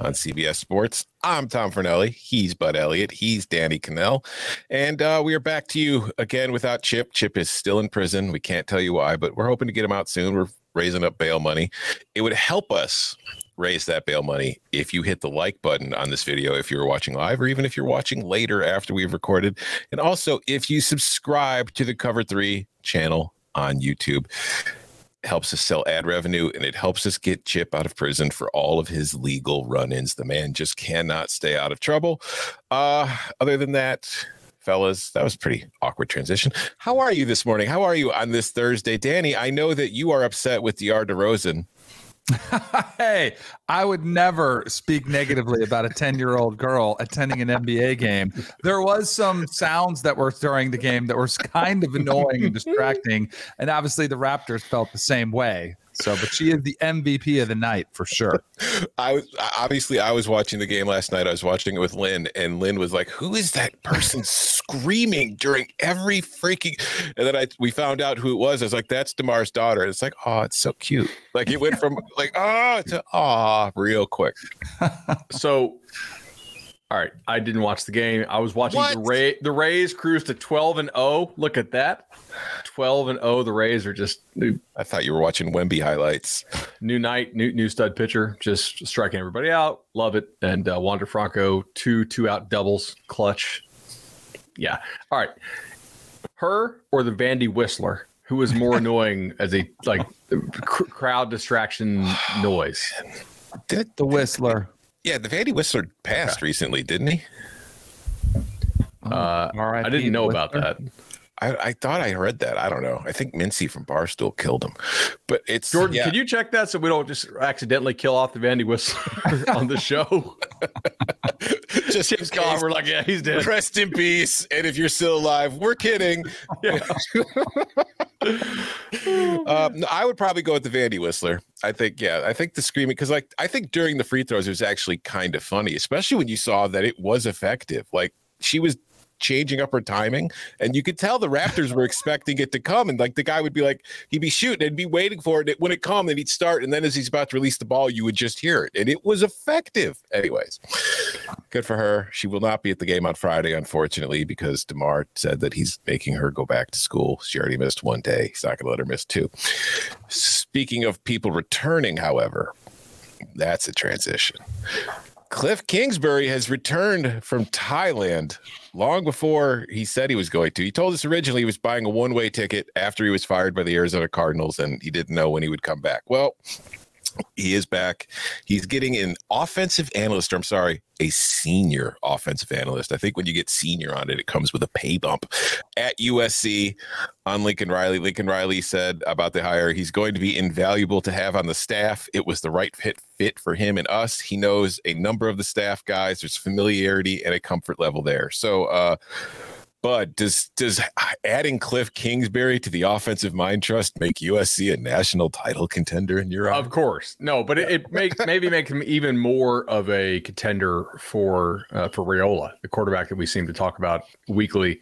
on CBS Sports. I'm Tom Fornelli. He's Bud Elliott. He's Danny Kanell. And uh, we are back to you again without Chip. Chip is still in prison. We can't tell you why, but we're hoping to get him out soon. We're raising up bail money. It would help us raise that bail money if you hit the like button on this video if you're watching live or even if you're watching later after we've recorded. And also if you subscribe to the Cover 3 channel on YouTube helps us sell ad revenue and it helps us get Chip out of prison for all of his legal run-ins. The man just cannot stay out of trouble. Uh, other than that, fellas, that was pretty awkward transition. How are you this morning? How are you on this Thursday, Danny? I know that you are upset with DeR DeRozan hey, I would never speak negatively about a 10 year old girl attending an NBA game. There was some sounds that were during the game that were kind of annoying and distracting. And obviously the Raptors felt the same way. So, but she is the MVP of the night for sure. I was obviously I was watching the game last night. I was watching it with Lynn, and Lynn was like, "Who is that person screaming during every freaking?" And then I we found out who it was. I was like, "That's Demar's daughter." And it's like, "Oh, it's so cute." Like it went from like "oh" to "ah" real quick. so all right, I didn't watch the game. I was watching what? the Ray the Rays cruise to 12 and 0. Look at that. 12 and 0. The Rays are just new. I thought you were watching Wemby highlights. New night, new new stud pitcher, just striking everybody out. Love it. And uh, Wander Franco, two two out doubles, clutch. Yeah. All right. Her or the Vandy Whistler, who was more annoying as a like cr- crowd distraction noise. Did the Whistler. Yeah, the Vandy Whistler passed recently, didn't he? Uh, I didn't know about that. I, I, thought I read that. I don't know. I think Mincy from Barstool killed him. But it's Jordan. Yeah. Can you check that so we don't just accidentally kill off the Vandy Whistler on the show? just Chip's gone. We're like, yeah, he's dead. Rest in peace. And if you're still alive, we're kidding. Yeah. Um, I would probably go with the Vandy Whistler. I think, yeah, I think the screaming because, like, I think during the free throws it was actually kind of funny, especially when you saw that it was effective. Like she was changing up her timing. And you could tell the Raptors were expecting it to come. And like the guy would be like, he'd be shooting and be waiting for it. When it come, then he'd start. And then as he's about to release the ball, you would just hear it. And it was effective. Anyways, good for her. She will not be at the game on Friday, unfortunately, because DeMar said that he's making her go back to school. She already missed one day. He's not going to let her miss two. Speaking of people returning, however, that's a transition. Cliff Kingsbury has returned from Thailand long before he said he was going to. He told us originally he was buying a one way ticket after he was fired by the Arizona Cardinals and he didn't know when he would come back. Well, he is back. He's getting an offensive analyst, or I'm sorry, a senior offensive analyst. I think when you get senior on it, it comes with a pay bump at USC on Lincoln Riley. Lincoln Riley said about the hire, he's going to be invaluable to have on the staff. It was the right fit fit for him and us. He knows a number of the staff guys. There's familiarity and a comfort level there. So, uh, But does does adding Cliff Kingsbury to the offensive mind trust make USC a national title contender in your eyes? Of course, no, but it, it makes maybe make him even more of a contender for uh, for Raiola, the quarterback that we seem to talk about weekly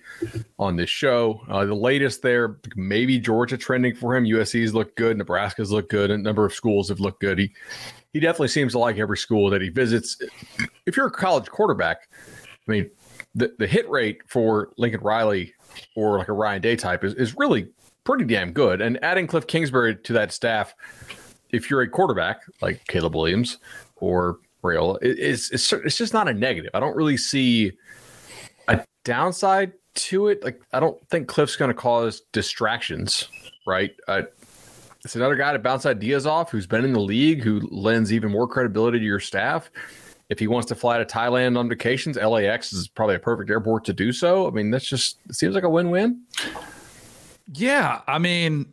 on this show. Uh, the latest there, maybe Georgia trending for him. USC's looked good, Nebraska's looked good, a number of schools have looked good. He he definitely seems to like every school that he visits. If you're a college quarterback, I mean the, the hit rate for Lincoln Riley or like a Ryan Day type is, is really pretty damn good. And adding Cliff Kingsbury to that staff, if you're a quarterback like Caleb Williams or Raiola, it, it's, it's, it's just not a negative. I don't really see a downside to it. Like, I don't think Cliff's going to cause distractions, right? Uh, it's another guy to bounce ideas off who's been in the league, who lends even more credibility to your staff if he wants to fly to Thailand on vacations, LAX is probably a perfect airport to do so. I mean, that's just seems like a win-win. Yeah, I mean,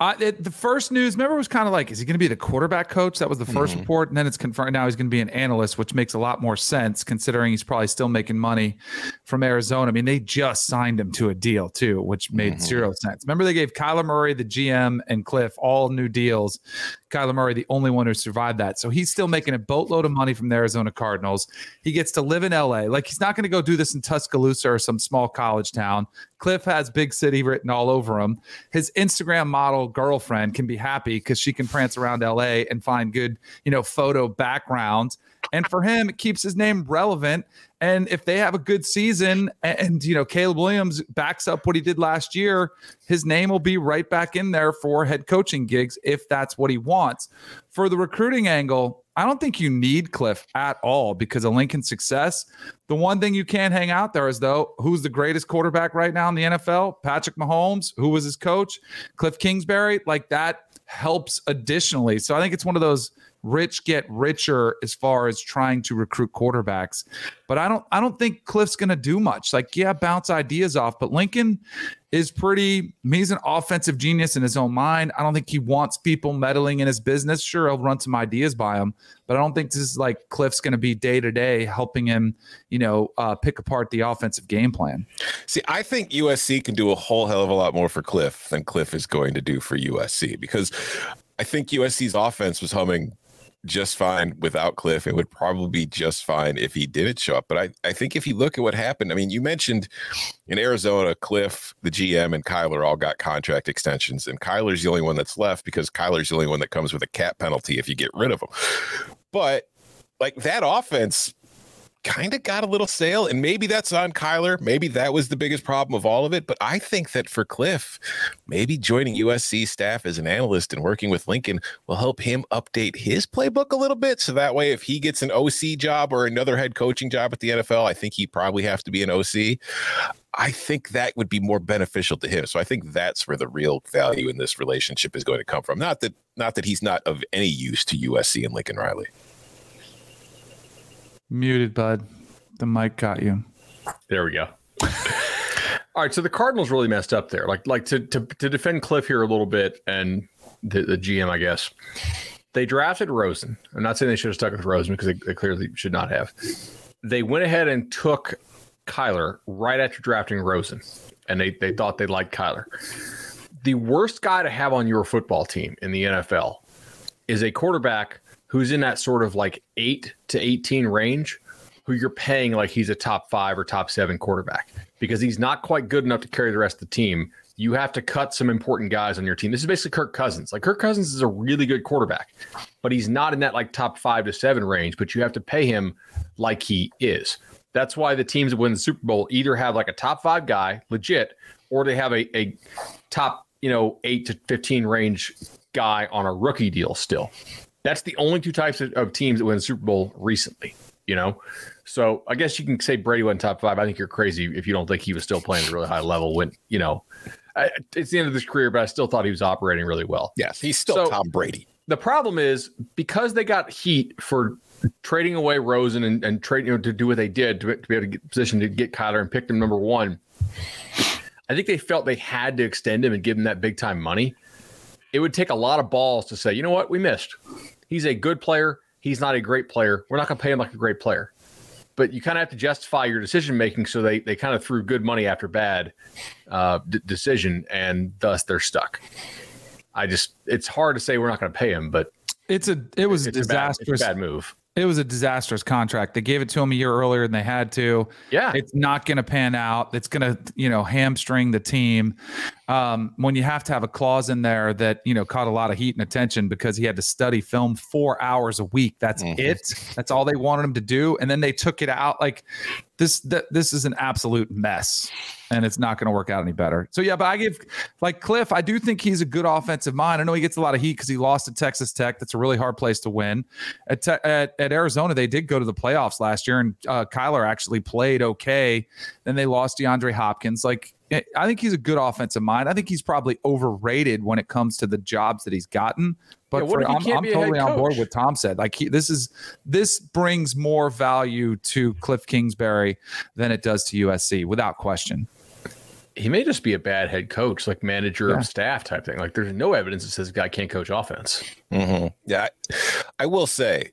I, it, the first news, remember, was kind of like, is he going to be the quarterback coach? That was the 1st mm-hmm. report. And then it's confirmed now he's going to be an analyst, which makes a lot more sense considering he's probably still making money from Arizona. I mean, they just signed him to a deal too, which made mm-hmm. zero sense. Remember, they gave Kyler Murray, the GM, and Cliff all new deals. Kyler Murray, the only one who survived that. So he's still making a boatload of money from the Arizona Cardinals. He gets to live in LA. Like he's not going to go do this in Tuscaloosa or some small college town. Cliff has big city written all over him. His Instagram model girlfriend can be happy because she can prance around LA and find good, you know, photo backgrounds. And for him, it keeps his name relevant. And if they have a good season and, you know, Caleb Williams backs up what he did last year, his name will be right back in there for head coaching gigs if that's what he wants. For the recruiting angle, I don't think you need Cliff at all because of Lincoln's success. The one thing you can't hang out there is though, who's the greatest quarterback right now in the NFL? Patrick Mahomes. Who was his coach? Cliff Kingsbury. Like that helps additionally. So I think it's one of those rich get richer as far as trying to recruit quarterbacks. But I don't I don't think Cliff's going to do much. Like yeah, bounce ideas off, but Lincoln is pretty he's an offensive genius in his own mind. I don't think he wants people meddling in his business. Sure, he'll run some ideas by him, but I don't think this is like Cliff's going to be day to day helping him, you know, uh, pick apart the offensive game plan. See, I think USC can do a whole hell of a lot more for Cliff than Cliff is going to do for USC because I think USC's offense was humming just fine without Cliff. It would probably be just fine if he didn't show up. But I, I think if you look at what happened, I mean, you mentioned in Arizona, Cliff, the GM, and Kyler all got contract extensions, and Kyler's the only one that's left because Kyler's the only one that comes with a cap penalty if you get rid of him. But like that offense kind of got a little stale. And maybe that's on Kyler. Maybe that was the biggest problem of all of it. But I think that for Cliff, maybe joining USC staff as an analyst and working with Lincoln will help him update his playbook a little bit. So that way, if he gets an OC job or another head coaching job at the NFL, I think he probably have to be an OC. I think that would be more beneficial to him. So I think that's where the real value in this relationship is going to come from. Not that not that he's not of any use to USC and Lincoln Riley. Muted, bud. The mic got you. There we go. All right, so the Cardinals really messed up there. Like, like to to, to defend Cliff here a little bit, and the, the GM, I guess they drafted Rosen. I'm not saying they should have stuck with Rosen because they, they clearly should not have. They went ahead and took Kyler right after drafting Rosen, and they they thought they liked Kyler. The worst guy to have on your football team in the NFL is a quarterback who's in that sort of like eight to 18 range, who you're paying like he's a top five or top seven quarterback because he's not quite good enough to carry the rest of the team. You have to cut some important guys on your team. This is basically Kirk Cousins. Like Kirk Cousins is a really good quarterback, but he's not in that like top five to seven range, but you have to pay him like he is. That's why the teams that win the Super Bowl either have like a top five guy, legit, or they have a, a top, you know, eight to 15 range guy on a rookie deal still. That's the only two types of, of teams that win the Super Bowl recently. You know, so I guess you can say Brady went top five. I think you're crazy if you don't think he was still playing at a really high level when you know I, it's the end of his career. But I still thought he was operating really well. Yes, he's still so, Tom Brady. The problem is because they got heat for trading away Rosen and, and trading you know, to do what they did to, to be able to get position to get Kyler and pick him number one. I think they felt they had to extend him and give him that big time money. It would take a lot of balls to say, you know what, we missed. He's a good player. He's not a great player. We're not going to pay him like a great player. but you kind of have to justify your decision making. So they they kind of threw good money after bad uh, d- decision, and thus they're stuck. I just it's hard to say we're not going to pay him, but It's a it was it's a bad, a disastrous. bad move. It was a disastrous contract. They gave it to him a year earlier than they had to. Yeah. It's not going to pan out. It's going to, you know, hamstring the team. Um, when you have to have a clause in there that, you know, caught a lot of heat and attention because he had to study film four hours a week. That's it. That's all they wanted him to do. And then they took it out. Like this, th- this is an absolute mess and it's not going to work out any better. So yeah, but I give like Cliff, I do think he's a good offensive mind. I know he gets a lot of heat because he lost to Texas Tech. That's a really hard place to win. At, te- at at Arizona, they did go to the playoffs last year, and uh, Kyler actually played okay. Then they lost DeAndre Hopkins. Like I think he's a good offensive mind. I think he's probably overrated when it comes to the jobs that he's gotten. But Yeah, what for, if he I'm, can't I'm be totally on board with Tom said. Like he, this is this brings more value to Cliff Kingsbury than it does to USC, without question. He may just be a bad head coach, like manager Yeah. of staff type thing. Like there's no evidence that says the guy can't coach offense. Mhm. Yeah, I, I will say,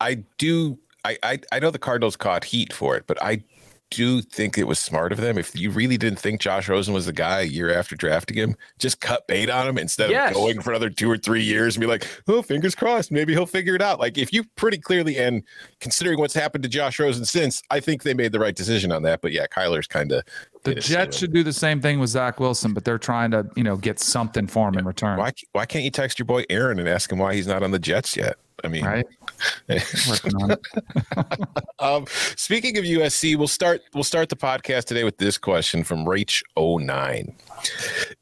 I do. I, I I know the Cardinals caught heat for it, but I do you think it was smart of them. If you really didn't think Josh Rosen was the guy a year after drafting him, just cut bait on him instead Yes. of going for another two or three years and be like, "Oh, fingers crossed, maybe he'll figure it out." Like if you pretty clearly and considering what's happened to Josh Rosen since, I think they made the right decision on that. But yeah, Kyler's kind of The Jets should do the same thing with Zach Wilson, but they're trying to, you know, get something for him in return. Why why can't you text your boy Aaron and ask him why he's not on the Jets yet? I mean, Right? Working on it. Um, speaking of USC, we'll start we'll start the podcast today with this question from Rach09.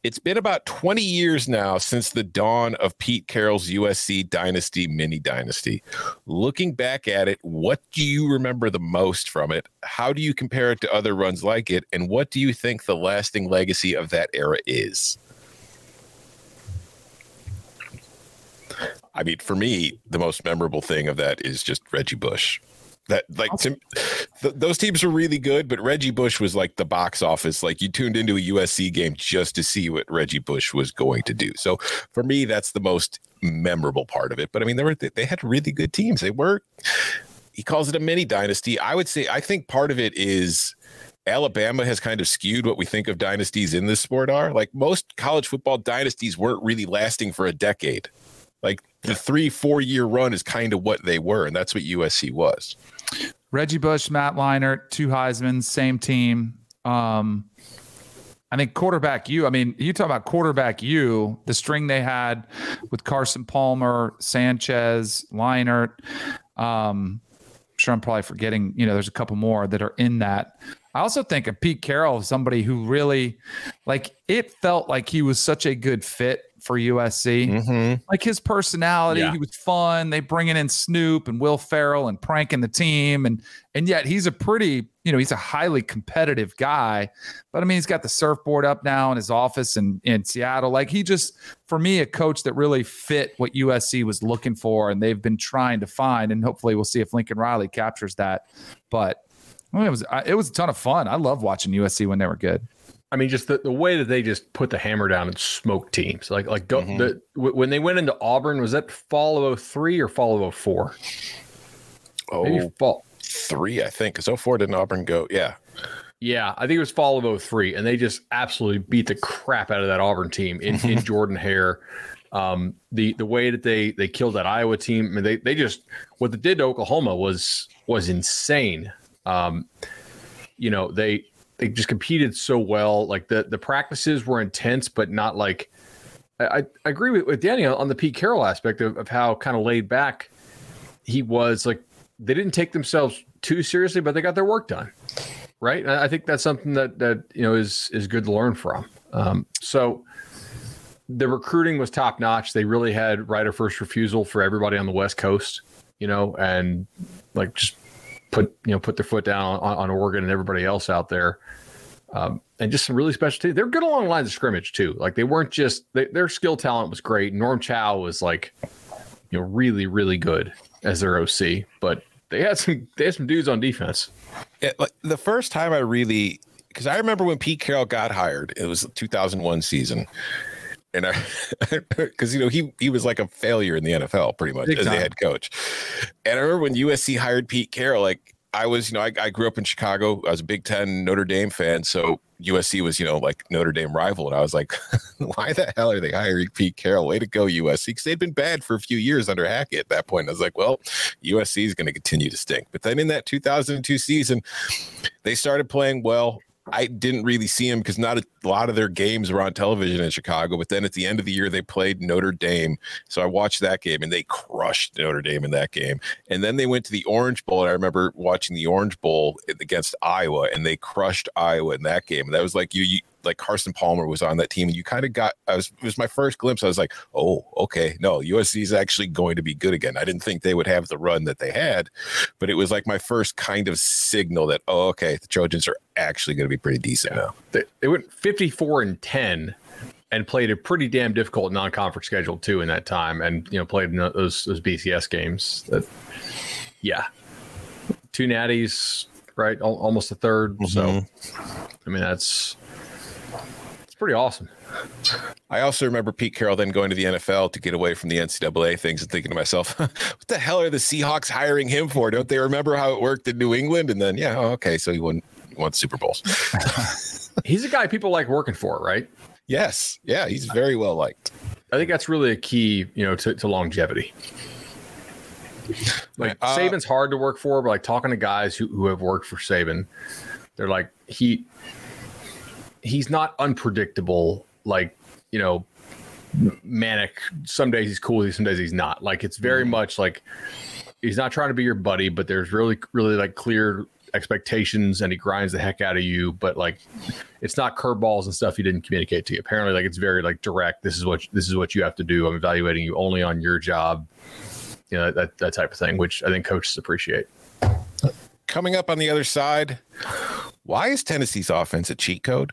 It's been about 20 years now since the dawn of Pete Carroll's USC dynasty mini dynasty. Looking back at it, what do you remember the most from it? How do you compare it to other runs like it? And what do you think the lasting legacy of that era is? I mean, for me, the most memorable thing of that is just Reggie Bush. That like to, th- those teams were really good, but Reggie Bush was like the box office. Like you tuned into a USC game just to see what Reggie Bush was going to do. So for me, that's the most memorable part of it. But I mean, they were they had really good teams. They were. He calls it a mini dynasty. I would say I think part of it is Alabama has kind of skewed what we think of dynasties in this sport are. Like most college football dynasties weren't really lasting for a decade. Like the three, four year run is kind of what they were, and that's what USC was. Reggie Bush, Matt Leinart, two Heisman, same team. Um, I think quarterback you. I mean, you talk about quarterback you. The string they had with Carson Palmer, Sanchez, Leinart. Um, I'm sure I'm probably forgetting. You know, there's a couple more that are in that. I also think of Pete Carroll, somebody who really, like, it felt like he was such a good fit for USC Mm-hmm. like his personality. Yeah. He was fun. They bringing in Snoop and Will Ferrell and pranking the team, and and yet he's a pretty, you know, he's a highly competitive guy. But I mean, he's got the surfboard up now in his office in in Seattle. Like he just, for me, a coach that really fit what USC was looking for, and they've been trying to find. And hopefully, we'll see if Lincoln Riley captures that. But I mean, it was it was a ton of fun. I love watching USC when they were good. I mean, just the, the way that they just put the hammer down and smoke teams. Like like go, Mhm. the w- when they went into Auburn, was that fall of 03 or fall of 04? Oh, Maybe fall. three, I think. Because 04 didn't Auburn go? Yeah. Yeah, I think it was fall of 03, and they just absolutely beat the crap out of that Auburn team in, in Jordan Hare. Um, the the way that they they killed that Iowa team, I mean, they they just what they did to Oklahoma was was insane. Um, you know, they they just competed so well. Like the the practices were intense, but not like I, I agree with, with Danny on the Pete Carroll aspect of, of how kind of laid back he was. Like they didn't take themselves too seriously, but they got their work done right? And I think that's something that that you know is is good to learn from. Um, so the recruiting was top notch. They really had right of first refusal for everybody on the West Coast, you know, and like just put you know put their foot down on, on Oregon and everybody else out there. Um, and just some really special teams. They're good along the lines of scrimmage too. Like they weren't just they, their skill talent was great. Norm Chow was like, you know, really really good as their OC, but they had some they had some dudes on defense. Like the first time I really, because I remember when Pete Carroll got hired, it was the 2001 season. And I, because you know he he was like a failure in the NFL pretty much Big as a time. head coach. And I remember when USC hired Pete Carroll, like I was, you know, I, I grew up in Chicago. I was a Big Ten Notre Dame fan, so USC was, you know, like Notre Dame rival, and I was like, why the hell are they hiring Pete Carroll? Way to go, USC, because they'd been bad for a few years under Hackett. At that point, I was like, well, USC is going to continue to stink. But then in that 2002 season, they started playing well. I didn't really see them because not a lot of their games were on television in Chicago. But then at the end of the year, they played Notre Dame. So I watched that game and they crushed Notre Dame in that game. And then they went to the Orange Bowl. And I remember watching the Orange Bowl against Iowa and they crushed Iowa in that game. And that was like you, you like Carson Palmer was on that team, and you kind of got. I was it was my first glimpse. I was like, oh, okay, no, USC is actually going to be good again. I didn't think they would have the run that they had, but it was like my first kind of signal that oh, okay, the Trojans are actually going to be pretty decent now. They, they went fifty four and ten. And played a pretty damn difficult non-conference schedule too in that time, and you know played those those BCS games. That, yeah, two natties, right? Almost a 3rd mm-hmm. So, I mean, that's pretty awesome. I also remember Pete Carroll then going to the NFL to get away from the NCAA things and thinking to myself, what the hell are the Seahawks hiring him for? Don't they remember how it worked in New England? And then, yeah, oh, okay, so he won, he won Super Bowls. he's a guy people like working for, right? Yes. Yeah, he's very well liked. I think that's really a key, you know, to, to longevity. Like uh, Saban's hard to work for, but like talking to guys who, who have worked for Saban, they're like, he he's not unpredictable like you know manic some days he's cool some days he's not. Like it's very mm. much like he's not trying to be your buddy but there's really really like clear expectations and he grinds the heck out of you but like it's not curveballs and stuff he didn't communicate to you. Apparently like it's very like direct. This is what this is what you have to do. I'm evaluating you only on your job. You know that, that type of thing which i think coaches appreciate. Coming up on the other side why is tennessee's offense a cheat code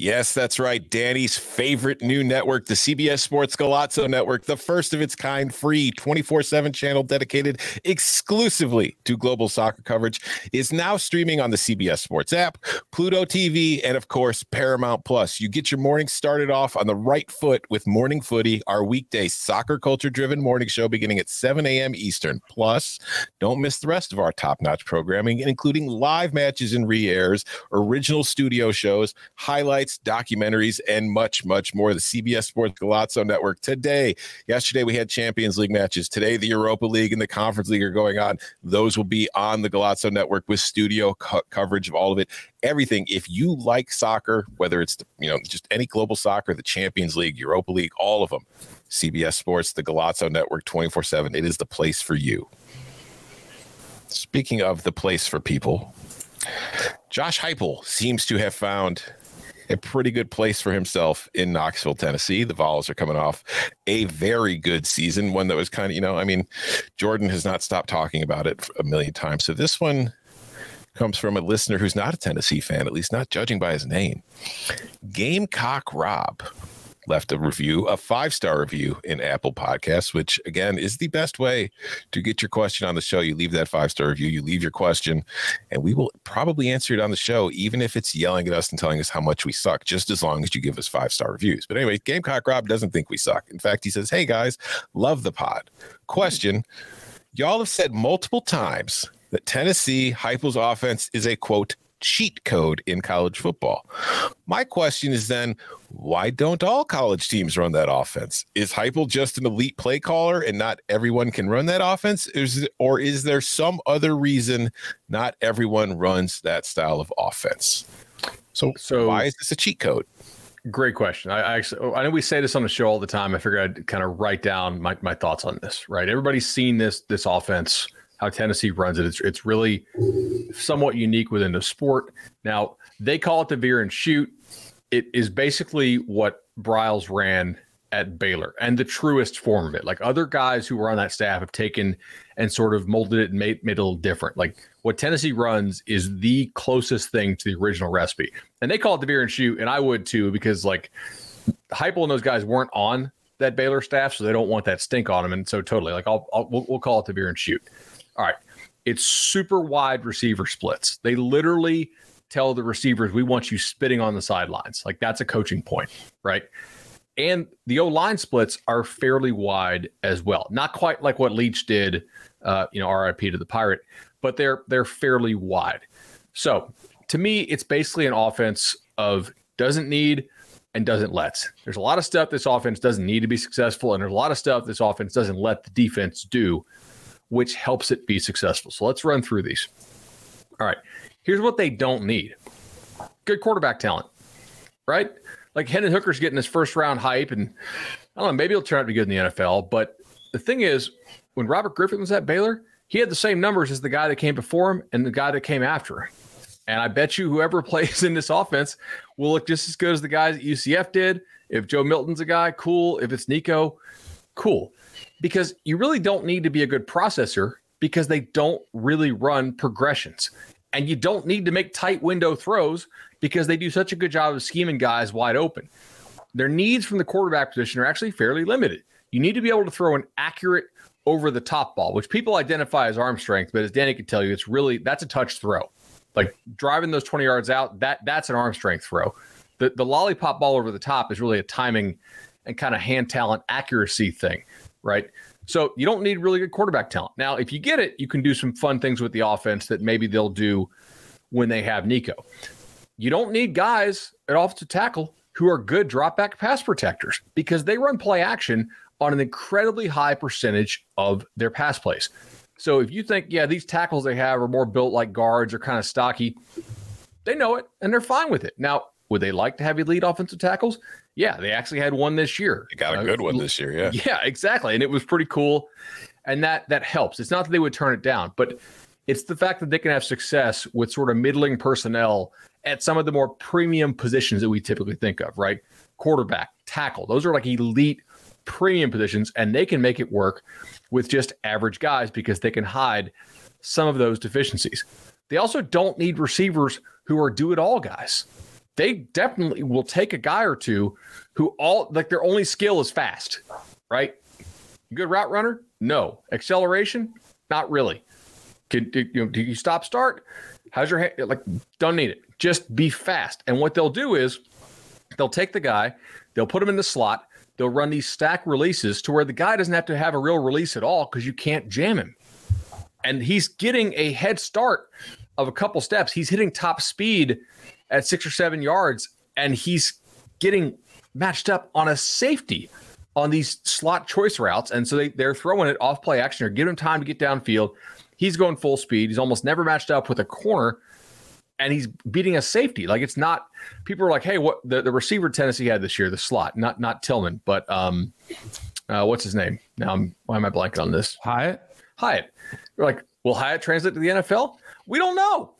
Yes, that's right. Danny's favorite new network, the CBS Sports Golazo Network, the first of its kind, free 24 7 channel dedicated exclusively to global soccer coverage, is now streaming on the CBS Sports app, Pluto TV, and of course, Paramount Plus. You get your morning started off on the right foot with Morning Footy, our weekday soccer culture driven morning show beginning at 7 a.m. Eastern. Plus, don't miss the rest of our top notch programming, including live matches and re airs, original studio shows, highlights documentaries, and much, much more. The CBS Sports Golazo Network today. Yesterday, we had Champions League matches. Today, the Europa League and the Conference League are going on. Those will be on the Golazo Network with studio co- coverage of all of it. Everything. If you like soccer, whether it's, you know, just any global soccer, the Champions League, Europa League, all of them, CBS Sports, the Golazo Network 24 7, it is the place for you. Speaking of the place for people, Josh Heupel seems to have found a pretty good place for himself in Knoxville, Tennessee. The Vols are coming off a very good season, one that was kind of, you know, I mean, Jordan has not stopped talking about it a million times. So this one comes from a listener who's not a Tennessee fan, at least not judging by his name. Gamecock Rob left a review, a five star review in Apple Podcasts, which again is the best way to get your question on the show. You leave that five star review, you leave your question, and we will probably answer it on the show, even if it's yelling at us and telling us how much we suck, just as long as you give us five star reviews. But anyway, Gamecock Rob doesn't think we suck. In fact, he says, Hey guys, love the pod. Question Y'all have said multiple times that Tennessee Heupel's offense is a quote cheat code in college football. My question is then, why don't all college teams run that offense? Is Heupel just an elite play caller and not everyone can run that offense? Is, or is there some other reason not everyone runs that style of offense? So, so why is this a cheat code? Great question. I, I, actually, oh, I know we say this on the show all the time. I figured I'd kind of write down my, my thoughts on this. Right, everybody's seen this this offense how Tennessee runs it. It's it's really somewhat unique within the sport. Now they call it the veer and shoot. It is basically what Briles ran at Baylor and the truest form of it. Like other guys who were on that staff have taken and sort of molded it and made, made it a little different. Like what Tennessee runs is the closest thing to the original recipe. And they call it the beer and shoot, and I would too, because like Heupel and those guys weren't on that Baylor staff, so they don't want that stink on them. And so totally, like I'll, I'll we'll, we'll call it the beer and shoot. All right, it's super wide receiver splits. They literally tell the receivers, "We want you spitting on the sidelines." Like that's a coaching point, right? And the O line splits are fairly wide as well. Not quite like what Leach did, uh, you know, RIP to the Pirate, but they're they're fairly wide. So to me, it's basically an offense of doesn't need and doesn't let. There's a lot of stuff this offense doesn't need to be successful, and there's a lot of stuff this offense doesn't let the defense do, which helps it be successful. So let's run through these. All right. Here's what they don't need good quarterback talent, right? Like Hendon Hooker's getting his first round hype, and I don't know, maybe he'll turn out to be good in the NFL. But the thing is, when Robert Griffin was at Baylor, he had the same numbers as the guy that came before him and the guy that came after him. And I bet you whoever plays in this offense will look just as good as the guys at UCF did. If Joe Milton's a guy, cool. If it's Nico, cool. Because you really don't need to be a good processor because they don't really run progressions. And you don't need to make tight window throws because they do such a good job of scheming guys wide open. Their needs from the quarterback position are actually fairly limited. You need to be able to throw an accurate over the top ball, which people identify as arm strength, but as Danny could tell you, it's really that's a touch throw. Like driving those 20 yards out, that that's an arm strength throw. The the lollipop ball over the top is really a timing and kind of hand talent accuracy thing, right? So you don't need really good quarterback talent. Now, if you get it, you can do some fun things with the offense that maybe they'll do when they have Nico. You don't need guys at offensive tackle who are good drop back pass protectors because they run play action on an incredibly high percentage of their pass plays. So if you think, yeah, these tackles they have are more built like guards or kind of stocky, they know it and they're fine with it. Now, would they like to have elite offensive tackles? Yeah, they actually had one this year. They got a good uh, one this year. Yeah. Yeah, exactly. And it was pretty cool. And that that helps. It's not that they would turn it down, but it's the fact that they can have success with sort of middling personnel at some of the more premium positions that we typically think of, right? Quarterback, tackle. Those are like elite premium positions, and they can make it work with just average guys because they can hide some of those deficiencies. They also don't need receivers who are do it all guys they definitely will take a guy or two who all like their only skill is fast, right? Good route runner? No. Acceleration? Not really. Can you know, do you stop start? How's your hand? Like, don't need it. Just be fast. And what they'll do is they'll take the guy, they'll put him in the slot, they'll run these stack releases to where the guy doesn't have to have a real release at all because you can't jam him. And he's getting a head start of a couple steps. He's hitting top speed at six or seven yards, and he's getting matched up on a safety on these slot choice routes. And so they, they're throwing it off play action or give him time to get downfield. He's going full speed. He's almost never matched up with a corner and he's beating a safety. Like it's not people are like, hey, what the, the receiver Tennessee had this year, the slot, not not Tillman, but um uh, what's his name? Now I'm why am I blanking on this? Hyatt. Hyatt. They're like, will Hyatt translate to the NFL? We don't know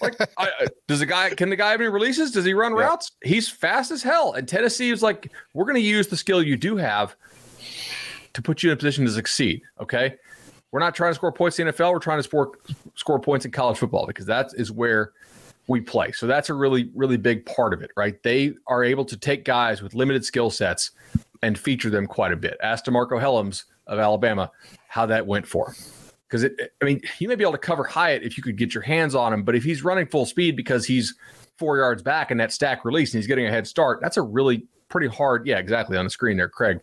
like, I, does the guy can the guy have any releases? Does he run yeah. routes? He's fast as hell. And Tennessee is like, we're going to use the skill you do have to put you in a position to succeed. Okay, we're not trying to score points in the NFL. We're trying to score score points in college football because that is where we play. So that's a really really big part of it, right? They are able to take guys with limited skill sets and feature them quite a bit. Ask DeMarcco Hellams of Alabama how that went for him because it, I mean, you may be able to cover Hyatt if you could get your hands on him, but if he's running full speed because he's four yards back in that stack release and he's getting a head start, that's a really pretty hard. Yeah, exactly on the screen there, Craig.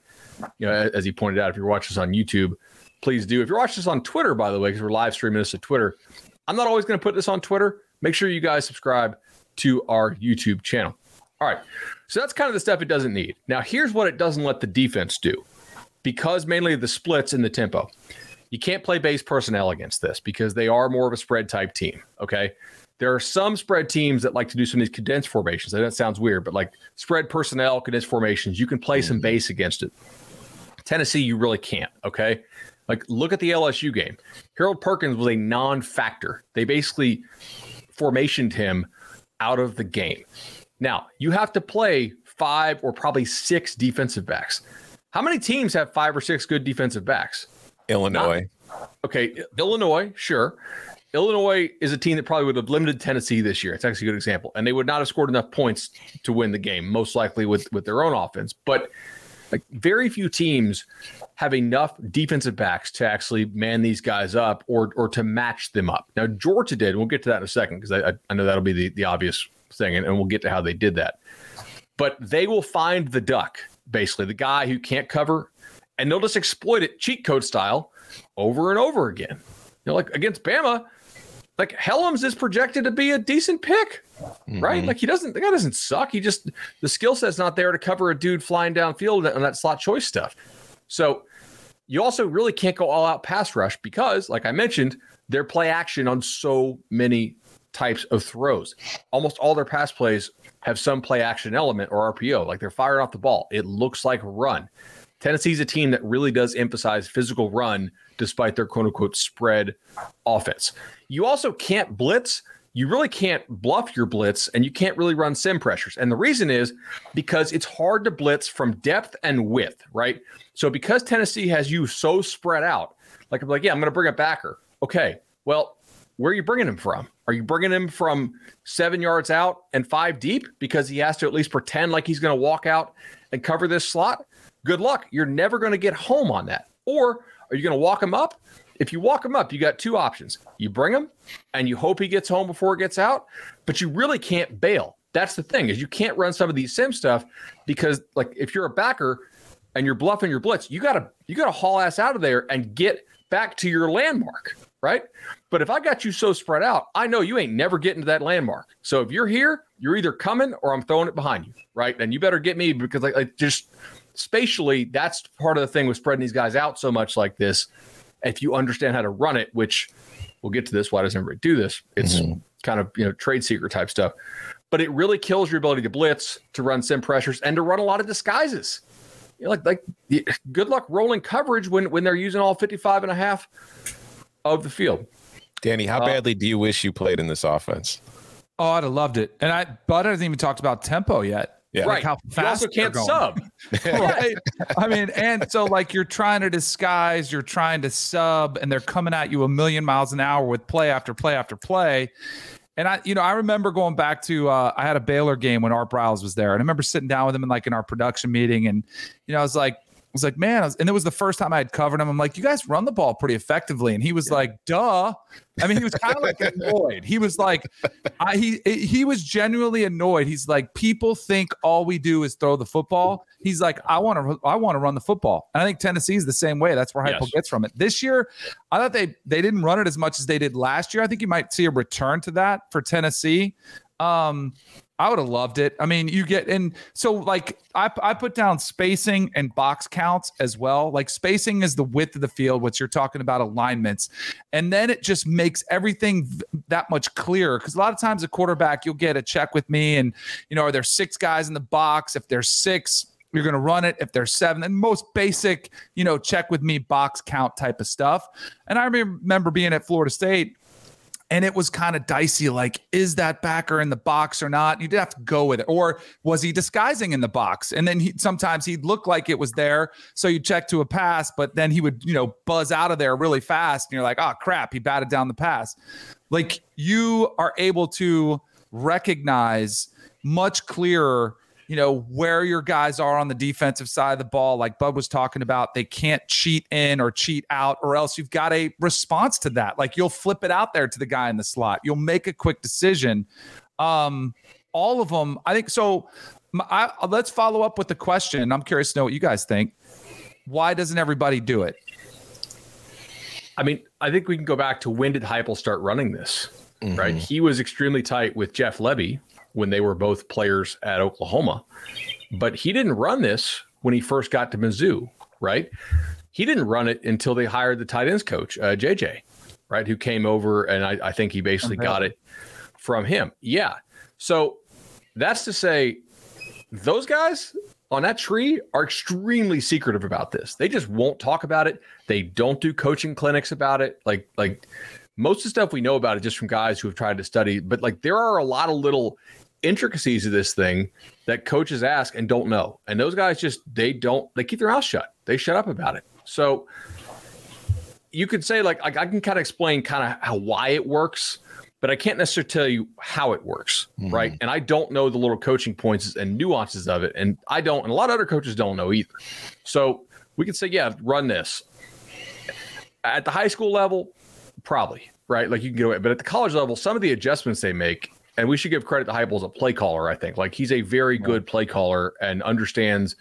You know, as he pointed out, if you're watching this on YouTube, please do. If you're watching this on Twitter, by the way, because we're live streaming this to Twitter, I'm not always going to put this on Twitter. Make sure you guys subscribe to our YouTube channel. All right. So that's kind of the stuff it doesn't need. Now, here's what it doesn't let the defense do because mainly the splits and the tempo. You can't play base personnel against this because they are more of a spread type team. Okay. There are some spread teams that like to do some of these condensed formations. That sounds weird, but like spread personnel, condensed formations, you can play some mm-hmm. base against it. Tennessee, you really can't. Okay. Like, look at the LSU game. Harold Perkins was a non factor. They basically formationed him out of the game. Now, you have to play five or probably six defensive backs. How many teams have five or six good defensive backs? Illinois. Okay, Illinois, sure. Illinois is a team that probably would have limited Tennessee this year. It's actually a good example. And they would not have scored enough points to win the game, most likely with with their own offense. But like very few teams have enough defensive backs to actually man these guys up or or to match them up. Now Georgia did. We'll get to that in a second because I, I know that'll be the, the obvious thing, and, and we'll get to how they did that. But they will find the duck, basically the guy who can't cover, and they'll just exploit it cheat code style over and over again. You know, like against Bama, like Hellams is projected to be a decent pick, right? Mm-hmm. Like he doesn't, the guy doesn't suck. He just the skill set's not there to cover a dude flying downfield on that slot choice stuff. So you also really can't go all out pass rush because, like I mentioned, they're play action on so many types of throws. Almost all their pass plays have some play action element or RPO, like they're firing off the ball. It looks like run. Tennessee's a team that really does emphasize physical run despite their quote unquote spread offense. You also can't blitz. You really can't bluff your blitz and you can't really run sim pressures. And the reason is because it's hard to blitz from depth and width, right? So because Tennessee has you so spread out, like I'm like, yeah, I'm going to bring a backer. Okay. Well, where are you bringing him from? Are you bringing him from seven yards out and five deep because he has to at least pretend like he's going to walk out and cover this slot? Good luck. You're never going to get home on that. Or are you going to walk him up? If you walk him up, you got two options. You bring him and you hope he gets home before it gets out, but you really can't bail. That's the thing is you can't run some of these sim stuff because like if you're a backer and you're bluffing your blitz, you gotta you gotta haul ass out of there and get back to your landmark, right? But if I got you so spread out, I know you ain't never getting to that landmark. So if you're here, you're either coming or I'm throwing it behind you, right? And you better get me because like, like just spatially, that's part of the thing with spreading these guys out so much like this. If you understand how to run it, which we'll get to this, why doesn't everybody do this? It's kind of you know trade secret type stuff, but it really kills your ability to blitz, to run sim pressures, and to run a lot of disguises. You know, like like good luck rolling coverage when when they're using all 55 and a half of the field. Danny, how Uh, badly do you wish you played in this offense? Oh, I'd have loved it. And I, but I hasn't even talked about tempo yet. Yeah. Like right. how you fast also can't going. sub. right. I mean, and so like you're trying to disguise, you're trying to sub, and they're coming at you a million miles an hour with play after play after play. And I, you know, I remember going back to uh, I had a Baylor game when Art Briles was there, and I remember sitting down with him in like in our production meeting, and you know, I was like, I was like, man, was, and it was the first time I had covered him. I'm like, you guys run the ball pretty effectively, and he was like, duh. I mean, he was kind of like annoyed. He was like, I, he he was genuinely annoyed. He's like, people think all we do is throw the football. He's like, I want to I want to run the football. And I think Tennessee's the same way. That's where Heupel Yes. gets from it. This year, I thought they they didn't run it as much as they did last year. I think you might see a return to that for Tennessee. Um, I would have loved it. I mean, you get and so like I I put down spacing and box counts as well. Like spacing is the width of the field, which you're talking about alignments, and then it just makes everything that much clearer. Because a lot of times a quarterback, you'll get a check with me, and you know, are there six guys in the box? If there's six, you're going to run it. If there's seven, and most basic, you know, check with me box count type of stuff. And I remember being at Florida State and it was kind of dicey like is that backer in the box or not? You'd have to go with it. Or was he disguising in the box? And then he sometimes he'd look like it was there so you check to a pass but then he would you know buzz out of there really fast and you're like oh crap he batted down the pass. Like you are able to recognize much clearer you know where your guys are on the defensive side of the ball like bud was talking about they can't cheat in or cheat out or else you've got a response to that. Like you'll flip it out there to the guy in the slot. You'll make a quick decision. Um all of them i think so m- I, let's follow up with the question i'm curious to know what you guys think. Why doesn't everybody do it? I mean, I think we can go back to when did Heupel start running this? Right, he was extremely tight with Jeff Lebby when they were both players at Oklahoma, but he didn't run this when he first got to Mizzou. Right, he didn't run it until they hired the tight ends coach, uh, JJ, right, who came over and I, I think he basically got it from him. Yeah, so that's to say, those guys on that tree are extremely secretive about this. They just won't talk about it. They don't do coaching clinics about it. Like like most of the stuff we know about it just from guys who have tried to study, but like there are a lot of little intricacies of this thing that coaches ask and don't know. And those guys just they don't they keep their mouth shut. They shut up about it. So you could say like, like I can kind of explain kind of how why it works, but I can't necessarily tell you how it works, mm-hmm. right? And I don't know the little coaching points and nuances of it, and I don't, and a lot of other coaches don't know either. So we could say, yeah, run this at the high school level, probably right. Like you can get away, but at the college level, some of the adjustments they make and we should give credit to Heupel as a play caller. I think like he's a very good play caller and understands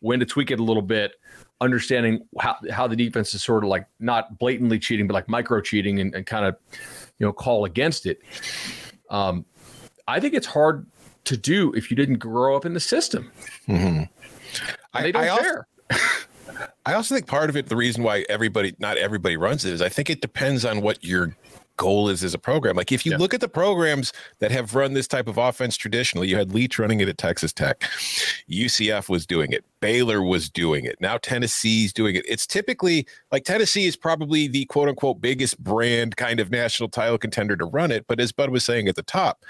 when to tweak it a little bit, understanding how how the defense is sort of like not blatantly cheating, but like micro cheating and, and kind of you know call against it. Um, I think it's hard to do if you didn't grow up in the system. Mm-hmm. I, don't I care. Also, I also think part of it, the reason why everybody, not everybody runs it, is I think it depends on what you're goal is as a program. Like if you yeah. look at the programs that have run this type of offense traditionally, you had Leach running it at Texas Tech, UCF was doing it, Baylor was doing it, now Tennessee's doing it. It's typically like Tennessee is probably the quote unquote biggest brand kind of national title contender to run it. But as Bud was saying at the top,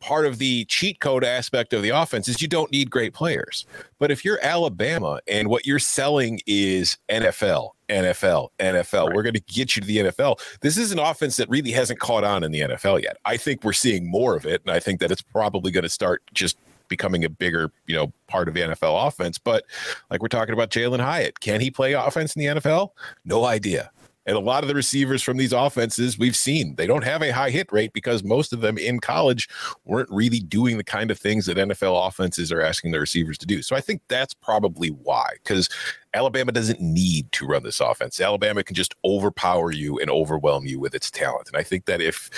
part of the cheat code aspect of the offense is you don't need great players. But if you're Alabama and what you're selling is NFL, NFL, NFL, right. we're going to get you to the NFL. This is an offense that really hasn't caught on in the NFL yet. I think we're seeing more of it, and I think that it's probably going to start just becoming a bigger, you know, part of the NFL offense. But like we're talking about Jalin Hyatt, can he play offense in the NFL? No idea. And a lot of the receivers from these offenses we've seen, they don't have a high hit rate because most of them in college weren't really doing the kind of things that NFL offenses are asking their receivers to do. So I think that's probably why, because Alabama doesn't need to run this offense. Alabama can just overpower you and overwhelm you with its talent. And I think that if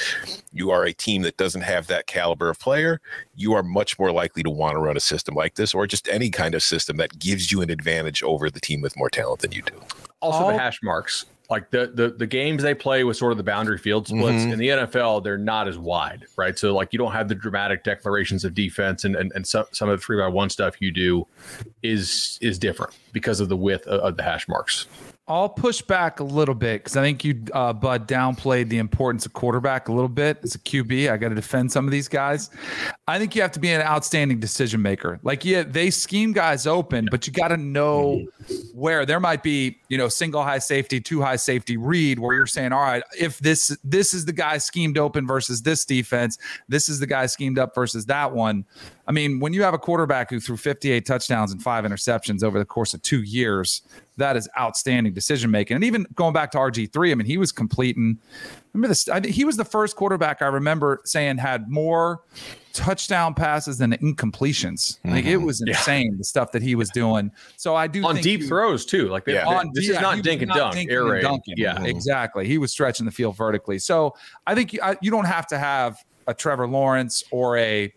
you are a team that doesn't have that caliber of player, you are much more likely to want to run a system like this or just any kind of system that gives you an advantage over the team with more talent than you do. Also, the hash marks like the, the the games they play with sort of the boundary field splits mm-hmm. in the NFL, they're not as wide, right? So like you don't have the dramatic declarations of defense and and, and some some of the three by one stuff you do is is different because of the width of, of the hash marks. I'll push back a little bit because I think you, uh, Bud, downplayed the importance of quarterback a little bit as a QB. I got to defend some of these guys. I think you have to be an outstanding decision maker. Like, yeah, they scheme guys open, but you got to know where there might be, you know, single high safety, two high safety read where you're saying, all right, if this this is the guy schemed open versus this defense, this is the guy schemed up versus that one. I mean, when you have a quarterback who threw 58 touchdowns and five interceptions over the course of two years, that is outstanding decision making. And even going back to RG3, I mean, he was completing. Remember this? I, he was the first quarterback I remember saying had more touchdown passes than incompletions. Mm-hmm. it was insane yeah. the stuff that he was doing. So I do on deep he, throws too. Like they, yeah. on, this yeah, is not dink and dunk, air raid. Yeah, mm-hmm. exactly. He was stretching the field vertically. So I think you, I, you don't have to have a Trevor Lawrence or a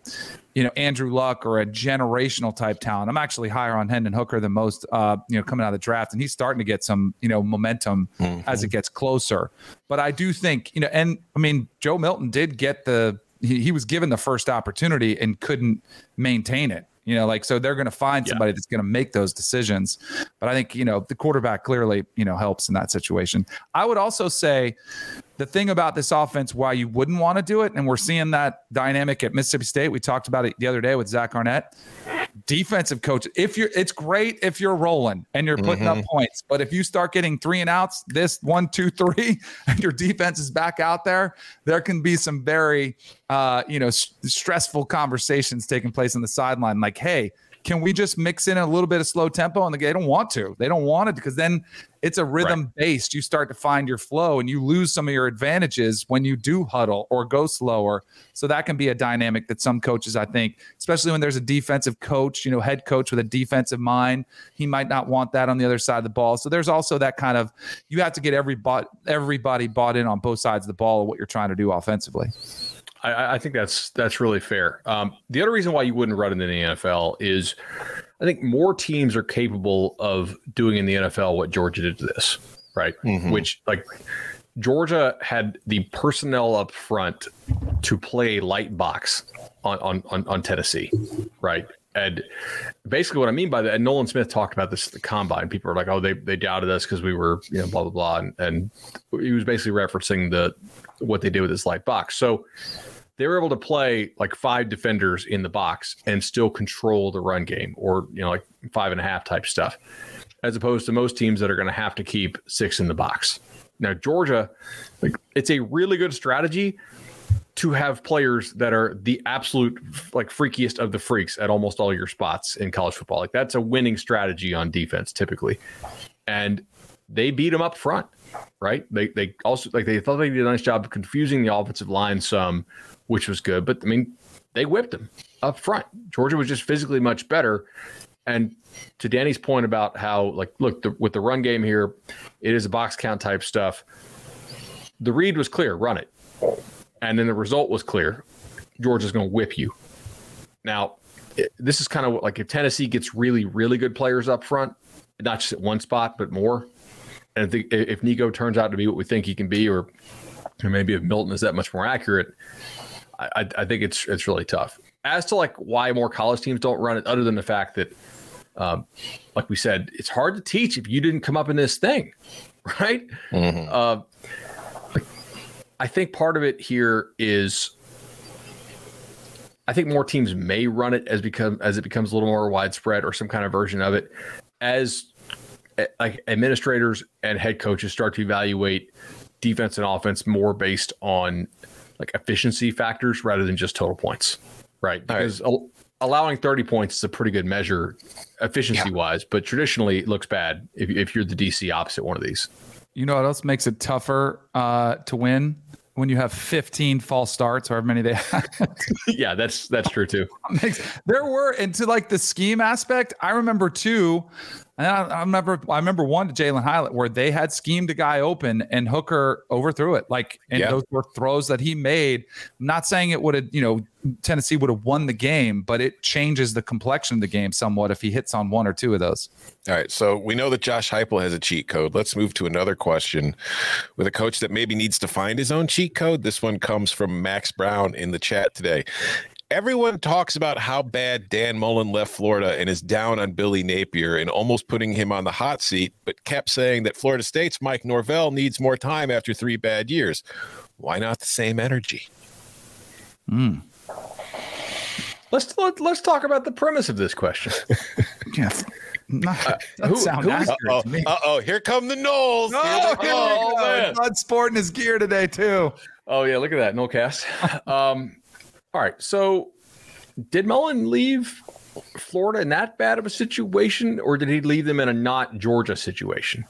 you know Andrew Luck or a generational type talent. I'm actually higher on Hendon Hooker than most uh, you know coming out of the draft, and he's starting to get some you know momentum mm-hmm. as it gets closer. But I do think you know, and I mean Joe Milton did get the he, he was given the first opportunity and couldn't maintain it. You know, like so they're going to find somebody yeah. that's going to make those decisions. But I think you know the quarterback clearly you know helps in that situation. I would also say the thing about this offense, why you wouldn't want to do it, and we're seeing that dynamic at Mississippi State. We talked about it the other day with Zach Arnett. Defensive coach, if you're, it's great if you're rolling and you're putting mm-hmm. up points, but if you start getting three and outs, this one, two, three, and your defense is back out there, there can be some very, uh, you know, s- stressful conversations taking place on the sideline. Like, hey, can we just mix in a little bit of slow tempo? And they don't want to. They don't want it because then it's a rhythm right. based. You start to find your flow and you lose some of your advantages when you do huddle or go slower. So that can be a dynamic that some coaches, I think, especially when there's a defensive coach, you know, head coach with a defensive mind, he might not want that on the other side of the ball. So there's also that kind of you have to get every bought, everybody bought in on both sides of the ball of what you're trying to do offensively. I, I think that's that's really fair. Um, the other reason why you wouldn't run it in the NFL is, I think more teams are capable of doing in the NFL what Georgia did to this, right? Mm-hmm. Which like Georgia had the personnel up front to play light box on on on, on Tennessee, right? And basically, what I mean by that, and Nolan Smith talked about this at the combine. People are like, "Oh, they they doubted us because we were, you know, blah blah blah," and, and he was basically referencing the what they did with this light box. So they were able to play like five defenders in the box and still control the run game or you know like five and a half type stuff as opposed to most teams that are going to have to keep six in the box. Now georgia like it's a really good strategy to have players that are the absolute like freakiest of the freaks at almost all your spots in college football. Like that's a winning strategy on defense typically. And they beat them up front right? They they also like they thought they did a nice job of confusing the offensive line some which was good. But I mean, they whipped them up front. Georgia was just physically much better. And to Danny's point about how, like, look, the, with the run game here, it is a box count type stuff. The read was clear, run it. And then the result was clear. Georgia's going to whip you. Now, this is kind of like if Tennessee gets really, really good players up front, not just at one spot, but more. And if, if Nico turns out to be what we think he can be, or, or maybe if Milton is that much more accurate, I, I think it's it's really tough. As to like why more college teams don't run it, other than the fact that, um, like we said, it's hard to teach if you didn't come up in this thing, right? Mm-hmm. Uh, I think part of it here is I think more teams may run it as become as it becomes a little more widespread or some kind of version of it as eh, like administrators and head coaches start to evaluate defense and offense more based on like efficiency factors rather than just total points, right? Because right. allowing 30 points is a pretty good measure efficiency yeah. wise, but traditionally it looks bad if, if you're the DC opposite one of these. You know what else makes it tougher uh, to win? When you have 15 false starts, or however many they have. yeah, that's that's true too. there were, and to like the scheme aspect, I remember too and I, I, remember, I remember one to Jalin Hyatt where they had schemed a guy open and Hooker overthrew it. Like, and those were throws that he made. I'm not saying it would have, you know, Tennessee would have won the game, but it changes the complexion of the game somewhat if he hits on one or two of those. All right. So we know that Josh Heupel has a cheat code. Let's move to another question with a coach that maybe needs to find his own cheat code. This one comes from Max Brown in the chat today everyone talks about how bad Dan Mullen left Florida and is down on Billy Napier and almost putting him on the hot seat, but kept saying that Florida State's Mike Norvell needs more time after three bad years. Why not the same energy? Hmm. Let's let, us let us talk about the premise of this question. yes. Not, uh, who, sound uh-oh, to me. Uh-oh, here come the Noles. Oh, oh, Blood sporting his gear today, too. Oh, yeah, look at that. No cast. Um, all right. So did Mullen leave Florida in that bad of a situation, or did he leave them in a not Georgia situation?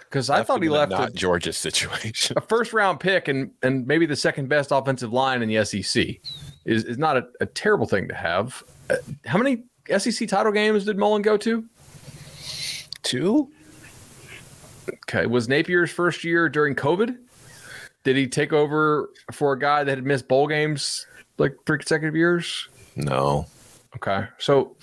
Because I thought he left not a, Georgia situation, a first round pick, and and maybe the second best offensive line in the SEC is is not a, a terrible thing to have. Uh, how many SEC title games did Mullen go to? Two. Okay. Was Napier's first year during COVID? Did he take over for a guy that had missed bowl games like three consecutive years? No. Okay. So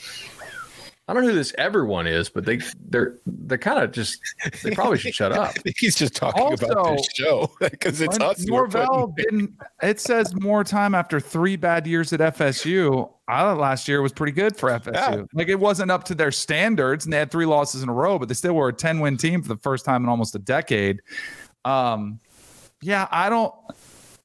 I don't know who this everyone is, but they they're they're kind of just they probably should shut up. He's just talking also, about this show because it's us. Norvell didn't. It says more time after three bad years at FSU. I thought last year was pretty good for FSU. Yeah. Like it wasn't up to their standards, and they had three losses in a row, but they still were a ten win team for the first time in almost a decade. Um, yeah, I don't.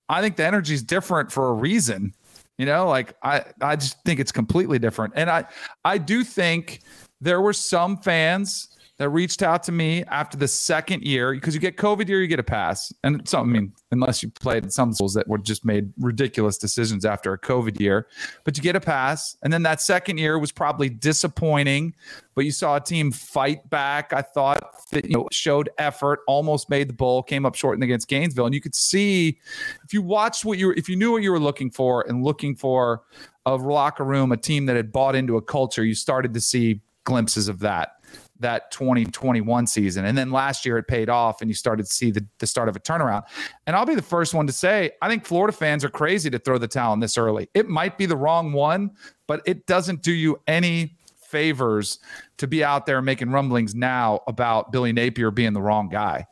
I think the energy is different for a reason. You know, like I, I just think it's completely different. And I, I do think there were some fans that reached out to me after the second year because you get COVID year, you get a pass. And so, I mean, unless you played some schools that were just made ridiculous decisions after a COVID year, but you get a pass. And then that second year was probably disappointing, but you saw a team fight back. I thought that, you know, showed effort, almost made the bowl, came up short against Gainesville. And you could see if you watched what you were, if you knew what you were looking for and looking for a locker room, a team that had bought into a culture, you started to see glimpses of that that 2021 season. And then last year it paid off and you started to see the, the start of a turnaround. And I'll be the first one to say, I think Florida fans are crazy to throw the towel in this early. It might be the wrong one, but it doesn't do you any favors to be out there making rumblings now about Billy Napier being the wrong guy.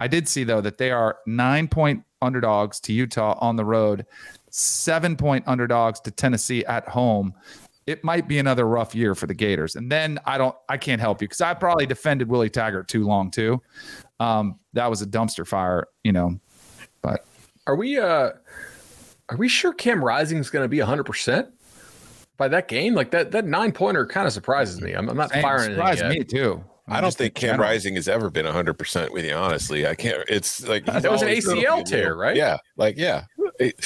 I did see though that they are nine point underdogs to Utah on the road, seven point underdogs to Tennessee at home it might be another rough year for the Gators. And then I don't, I can't help you because I probably defended Willie Taggart too long too. Um, that was a dumpster fire, you know. But are we? uh are we sure Cam Rising is going to be 100% by that game? Like that that nine pointer kind of surprises me. I'm, I'm not Same, firing surprised me too. I don't think Cam general. Rising has ever been 100% with you, honestly. I can't, it's like, he's That was an ACL gonna be a little- tear, right? Yeah. Like, yeah. It-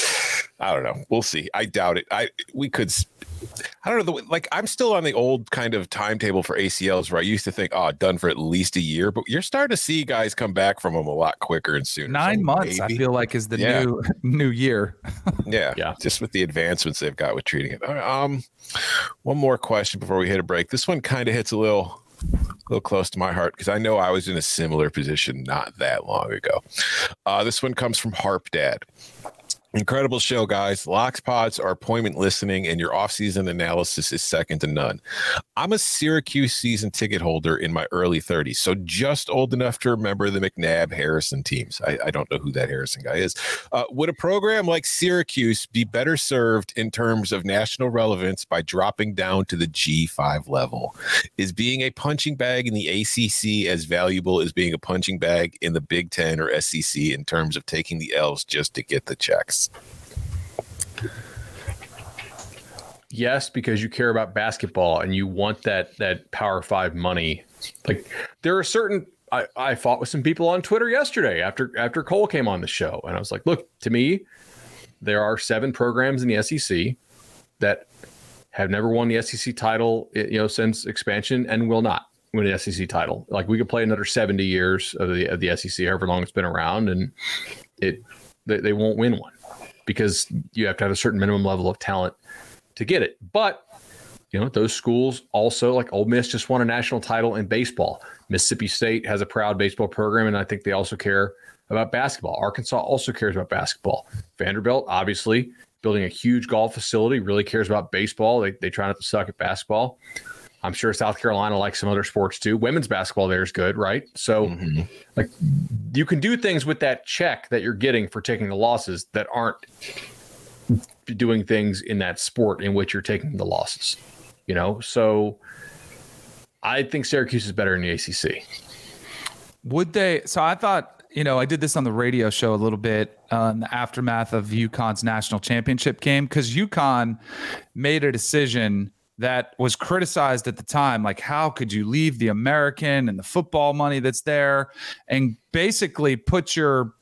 I don't know. We'll see. I doubt it. I, we could, s- I don't know. The, like, I'm still on the old kind of timetable for ACLs where I used to think, oh, done for at least a year, but you're starting to see guys come back from them a lot quicker and sooner. Nine So months, I feel like, is the Yeah. new new year. Yeah, Yeah. Just with the advancements they've got with treating it. All right, Um, one more question before we hit a break. This one kind of hits a little, a little close to my heart because I know I was in a similar position not that long ago. Uh, this one comes from Harp Dad. Incredible show, guys. Locks pods are appointment listening, and your off-season analysis is second to none. I'm a Syracuse season ticket holder in my early 30s, so just old enough to remember the McNabb Harrison teams. I, I don't know who that Harrison guy is. Uh, would a program like Syracuse be better served in terms of national relevance by dropping down to the G5 level? Is being a punching bag in the ACC as valuable as being a punching bag in the Big Ten or SEC in terms of taking the L's just to get the checks? Yes, because you care about basketball and you want that that Power Five money. Like there are certain. I, I fought with some people on Twitter yesterday after after Cole came on the show, and I was like, "Look, to me, there are seven programs in the SEC that have never won the SEC title, you know, since expansion, and will not win the SEC title. Like we could play another seventy years of the of the SEC, however long it's been around, and it they, they won't win one because you have to have a certain minimum level of talent to get it. But you know, those schools also like Ole Miss just won a national title in baseball. Mississippi State has a proud baseball program, and I think they also care about basketball. Arkansas also cares about basketball. Vanderbilt, obviously, building a huge golf facility, really cares about baseball. They, they try not to suck at basketball. I'm sure South Carolina likes some other sports too. Women's basketball there is good, right? So, like, you can do things with that check that you're getting for taking the losses that aren't doing things in that sport in which you're taking the losses. You know, so I think Syracuse is better in the ACC. Would they? So I thought, you know, I did this on the radio show a little bit uh, in the aftermath of UConn's national championship game because UConn made a decision that was criticized at the time. Like, how could you leave the American and the football money that's there and basically put your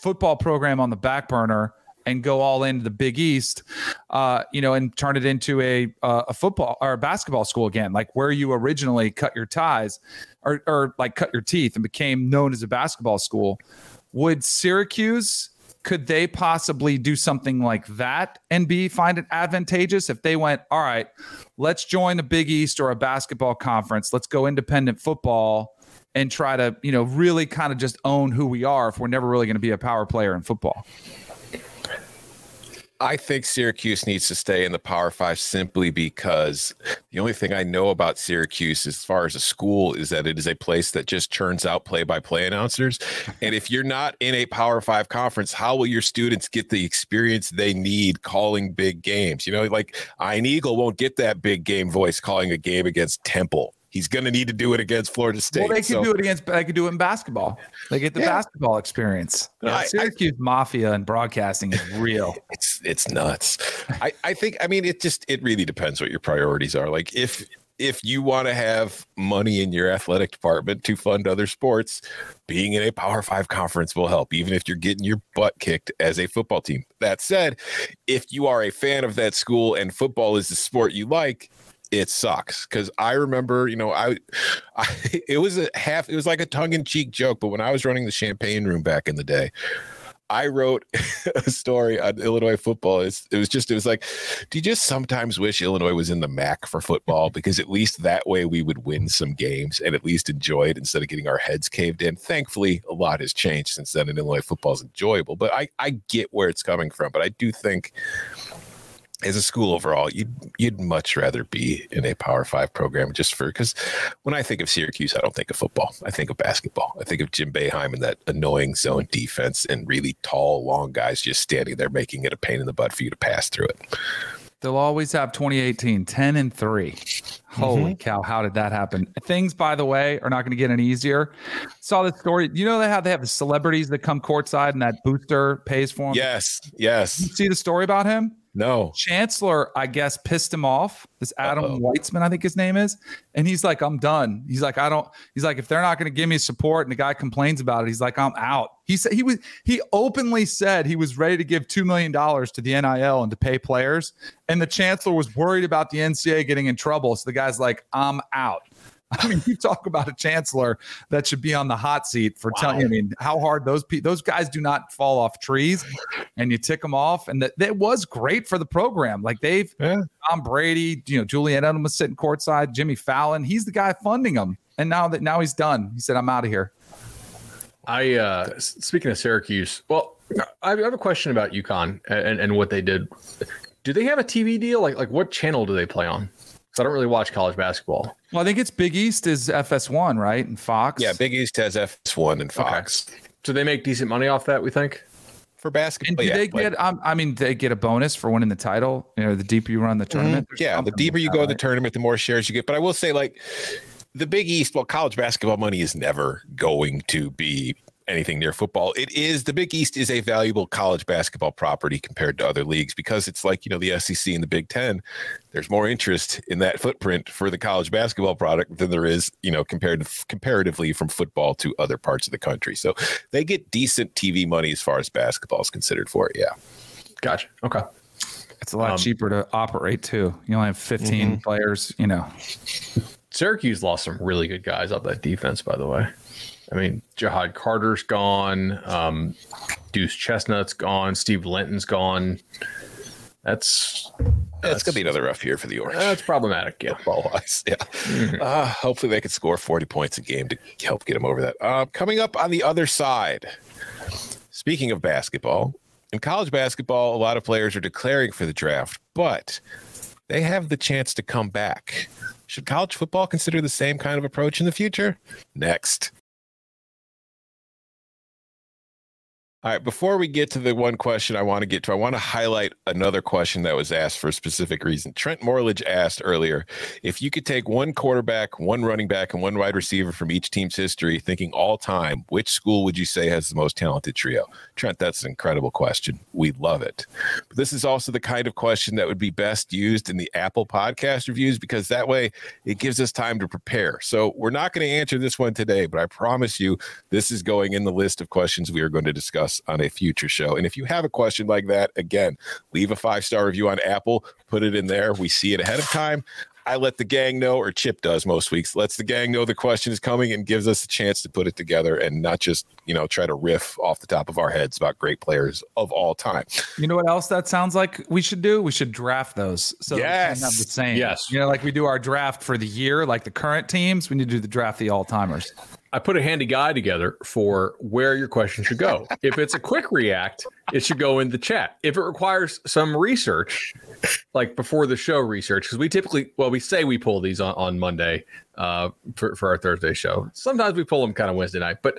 football program on the back burner and go all into the Big East, uh, you know, and turn it into a uh, a football or a basketball school again, like where you originally cut your ties, or or like cut your teeth and became known as a basketball school. Would Syracuse could they possibly do something like that and be find it advantageous if they went, all right, let's join a Big East or a basketball conference, let's go independent football and try to, you know, really kind of just own who we are if we're never really going to be a power player in football. I think Syracuse needs to stay in the Power Five simply because the only thing I know about Syracuse as far as a school is that it is a place that just churns out play by play announcers. And if you're not in a Power Five conference, how will your students get the experience they need calling big games? You know, like Ian Eagle won't get that big game voice calling a game against Temple. He's going to need to do it against Florida State. Well, they could So- do it against. They could do it in basketball. They get the Yeah. basketball experience. No, I- I- Syracuse mafia and broadcasting is real. it's it's nuts. I I think I mean it just it really depends what your priorities are. Like if if you want to have money in your athletic department to fund other sports, being in a Power 5 conference will help even if you're getting your butt kicked as a football team. That said, if you are a fan of that school and football is the sport you like, it sucks because I remember, you know, I, I, it was a half, it was like a tongue in cheek joke, but when I was running the champagne room back in the day, I wrote a story on Illinois football. It's, it was just, it was like, do you just sometimes wish Illinois was in the MAC for football? Because at least that way we would win some games and at least enjoy it instead of getting our heads caved in. Thankfully, a lot has changed since then, and Illinois football is enjoyable. But I, I get where it's coming from. But I do think as a school overall, you'd you'd much rather be in a Power Five program just for because when I think of Syracuse, I don't think of football. I think of basketball. I think of Jim Boeheim and that annoying zone defense and really tall, long guys just standing there making it a pain in the butt for you to pass through it. They'll always have 2018, 10 and 3. Holy Mm-hmm. cow, how did that happen? Things, by the way, are not going to get any easier. Saw this story. You know how they have the celebrities that come courtside and that booster pays for them. Yes, yes. See the story about him? No. Chancellor, I guess, pissed him off. This Adam Uh-oh. Weitsman, I think his name is. And he's like, I'm done. He's like, I don't, he's like, if they're not going to give me support and the guy complains about it, he's like, I'm out. He said he was, he openly said he was ready to give $2 million to the NIL and to pay players. And the chancellor was worried about the NCAA getting in trouble. So the guy's like, I'm out. I mean, you talk about a chancellor that should be on the hot seat for telling. I mean, how hard those pe- those guys do not fall off trees, and you tick them off, and that that was great for the program. Like they've Yeah. Tom Brady, you know, Julian Edelman was sitting courtside, Jimmy Fallon, he's the guy funding them, and now that now he's done, he said, "I'm out of here." I uh speaking of Syracuse, well, I have a question about UConn and, and what they did. Do they have a TV deal? Like like what channel do they play on? 'Cause I don't really watch college basketball. Well, I think it's Big East is FS1, right, and Fox. Yeah, Big East has FS1 and Fox So they make decent money off that, we think. for And basketball. do yeah, they like- get? Um, I mean, they get a bonus for winning the title. You know, the deeper you run the tournament. Mm-hmm. yeah, the deeper with you go in the tournament, the more shares you get. But I will say, like the Big East, well, college basketball money is never going to be anything near football. It is the Big East is a valuable college basketball property compared to other leagues because it's like you know the SEC and the Big Ten. There's more interest in that footprint for the college basketball product than there is, you know, compared comparatively from football to other parts of the country. So they get decent TV money as far as basketball is considered for it. Yeah. Gotcha. Okay. It's a lot Um, cheaper to operate too. You only have 15 Mm-hmm. players. You know, Syracuse lost some really good guys off that defense, by the way. I mean, Jihad Carter's gone. Um, Duce Chestnut's gone. Steve Linton's gone. That's It's gonna be another rough year for the Orange. that's problematic. Yeah. football wise. Yeah. Uh, hopefully they can score 40 points a game to help get them over that. Uh, coming up on the other side, speaking of basketball, in college basketball, a lot of players are declaring for the draft, but they have the chance to come back. Should college football consider the same kind of approach in the future? Next. All right, before we get to the one question I want to get to, I want to highlight another question that was asked for a specific reason. Trent Morledge asked earlier if you could take one quarterback, one running back, and one wide receiver from each team's history, thinking all time, which school would you say has the most talented trio? Trent, that's an incredible question. We love it. But this is also the kind of question that would be best used in the Apple podcast reviews because that way it gives us time to prepare. So we're not going to answer this one today, but I promise you this is going in the list of questions we are going to discuss on a future show. And if you have a question like that, again, leave a five star review on Apple, put it in there. We see it ahead of time. I let the gang know, or Chip does most weeks, lets the gang know the question is coming and gives us a chance to put it together and not just, you know, try to riff off the top of our heads about great players of all time. you know what else that sounds like we should do? We should draft those. So that we can Yes. have the same. Yes. You know, like we do our draft for the year, like the current teams. We need to do the draft the all timers. I put a handy guide together for where your question should go. if it's a quick react, it should go in the chat. If it requires some research, like before the show research, because we typically, well, we say we pull these on, on Monday uh, for, for our Thursday show. Sometimes we pull them kind of Wednesday night. But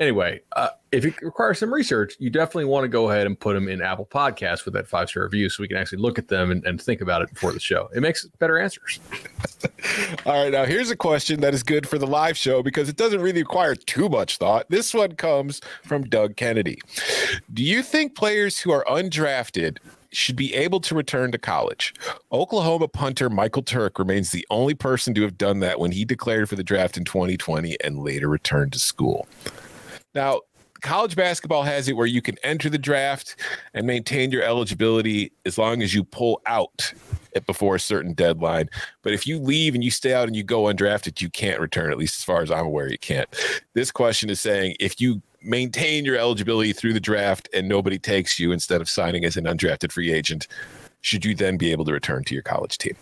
anyway, uh, if it requires some research, you definitely want to go ahead and put them in Apple Podcasts with that five star review so we can actually look at them and, and think about it before the show. It makes better answers. All right, now here's a question that is good for the live show because it doesn't really require too much thought. This one comes from Doug Kennedy. Do you players who are undrafted should be able to return to college? Oklahoma punter Michael Turk remains the only person to have done that when he declared for the draft in 2020 and later returned to school. Now, college basketball has it where you can enter the draft and maintain your eligibility as long as you pull out before a certain deadline. But if you leave and you stay out and you go undrafted, you can't return, at least as far as I'm aware, you can't. This question is saying if you maintain your eligibility through the draft and nobody takes you instead of signing as an undrafted free agent, should you then be able to return to your college team?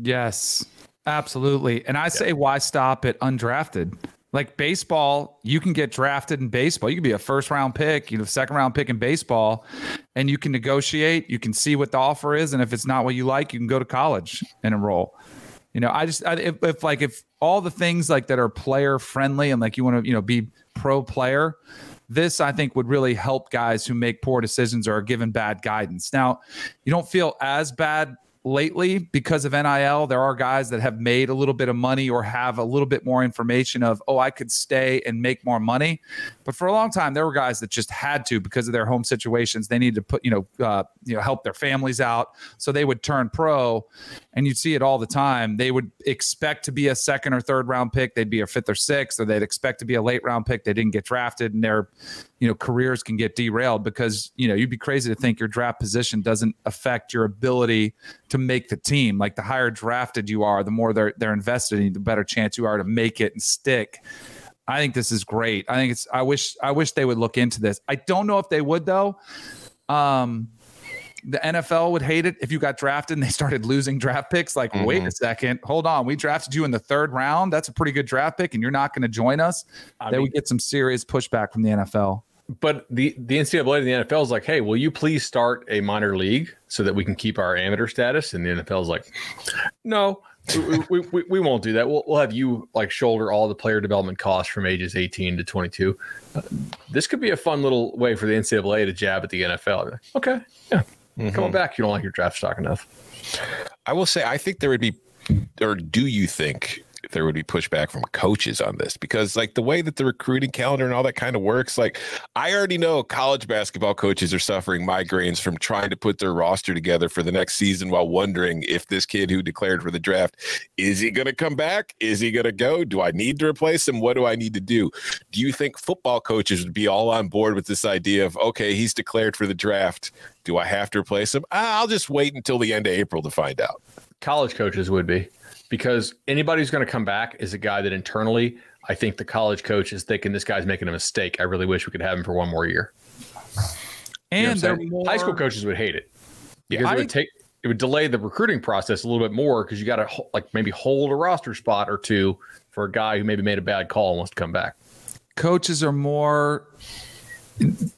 Yes, absolutely. And I say, why stop at undrafted? Like baseball, you can get drafted in baseball. You can be a first round pick, you know, second round pick in baseball, and you can negotiate. You can see what the offer is, and if it's not what you like, you can go to college and enroll. You know, I just I, if, if like if all the things like that are player friendly and like you want to you know be pro player, this I think would really help guys who make poor decisions or are given bad guidance. Now, you don't feel as bad lately because of NIL. There are guys that have made a little bit of money or have a little bit more information of, oh, I could stay and make more money. But for a long time, there were guys that just had to because of their home situations. They needed to put, you know, uh, you know, help their families out, so they would turn pro. And you'd see it all the time. They would expect to be a second or third round pick. They'd be a fifth or sixth, or they'd expect to be a late round pick. They didn't get drafted, and their, you know, careers can get derailed because you know you'd be crazy to think your draft position doesn't affect your ability to make the team. Like the higher drafted you are, the more they're they're invested in the better chance you are to make it and stick. I think this is great. I think it's I wish I wish they would look into this. I don't know if they would though. Um the NFL would hate it if you got drafted and they started losing draft picks. Like, mm-hmm. wait a second, hold on. We drafted you in the third round. That's a pretty good draft pick, and you're not going to join us. I they mean, would get some serious pushback from the NFL but the the NCAA and the NFL is like, hey, will you please start a minor league so that we can keep our amateur status? And the NFL is like, no, we, we, we, won't do that. We'll, we'll have you like shoulder all the player development costs from ages 18 to 22. Uh, this could be a fun little way for the NCAA to jab at the NFL. Like, okay, yeah, mm-hmm. come on back. You don't like your draft stock enough. I will say, I think there would be, or do you think there would be pushback from coaches on this because like the way that the recruiting calendar and all that kind of works like i already know college basketball coaches are suffering migraines from trying to put their roster together for the next season while wondering if this kid who declared for the draft is he going to come back? Is he going to go? Do i need to replace him? What do i need to do? Do you think football coaches would be all on board with this idea of okay he's declared for the draft. Do i have to replace him? I'll just wait until the end of april to find out. College coaches would be because anybody who's going to come back is a guy that internally, I think the college coach is thinking this guy's making a mistake. I really wish we could have him for one more year. And you know more... high school coaches would hate it because yeah, it would take it would delay the recruiting process a little bit more because you got to like maybe hold a roster spot or two for a guy who maybe made a bad call and wants to come back. Coaches are more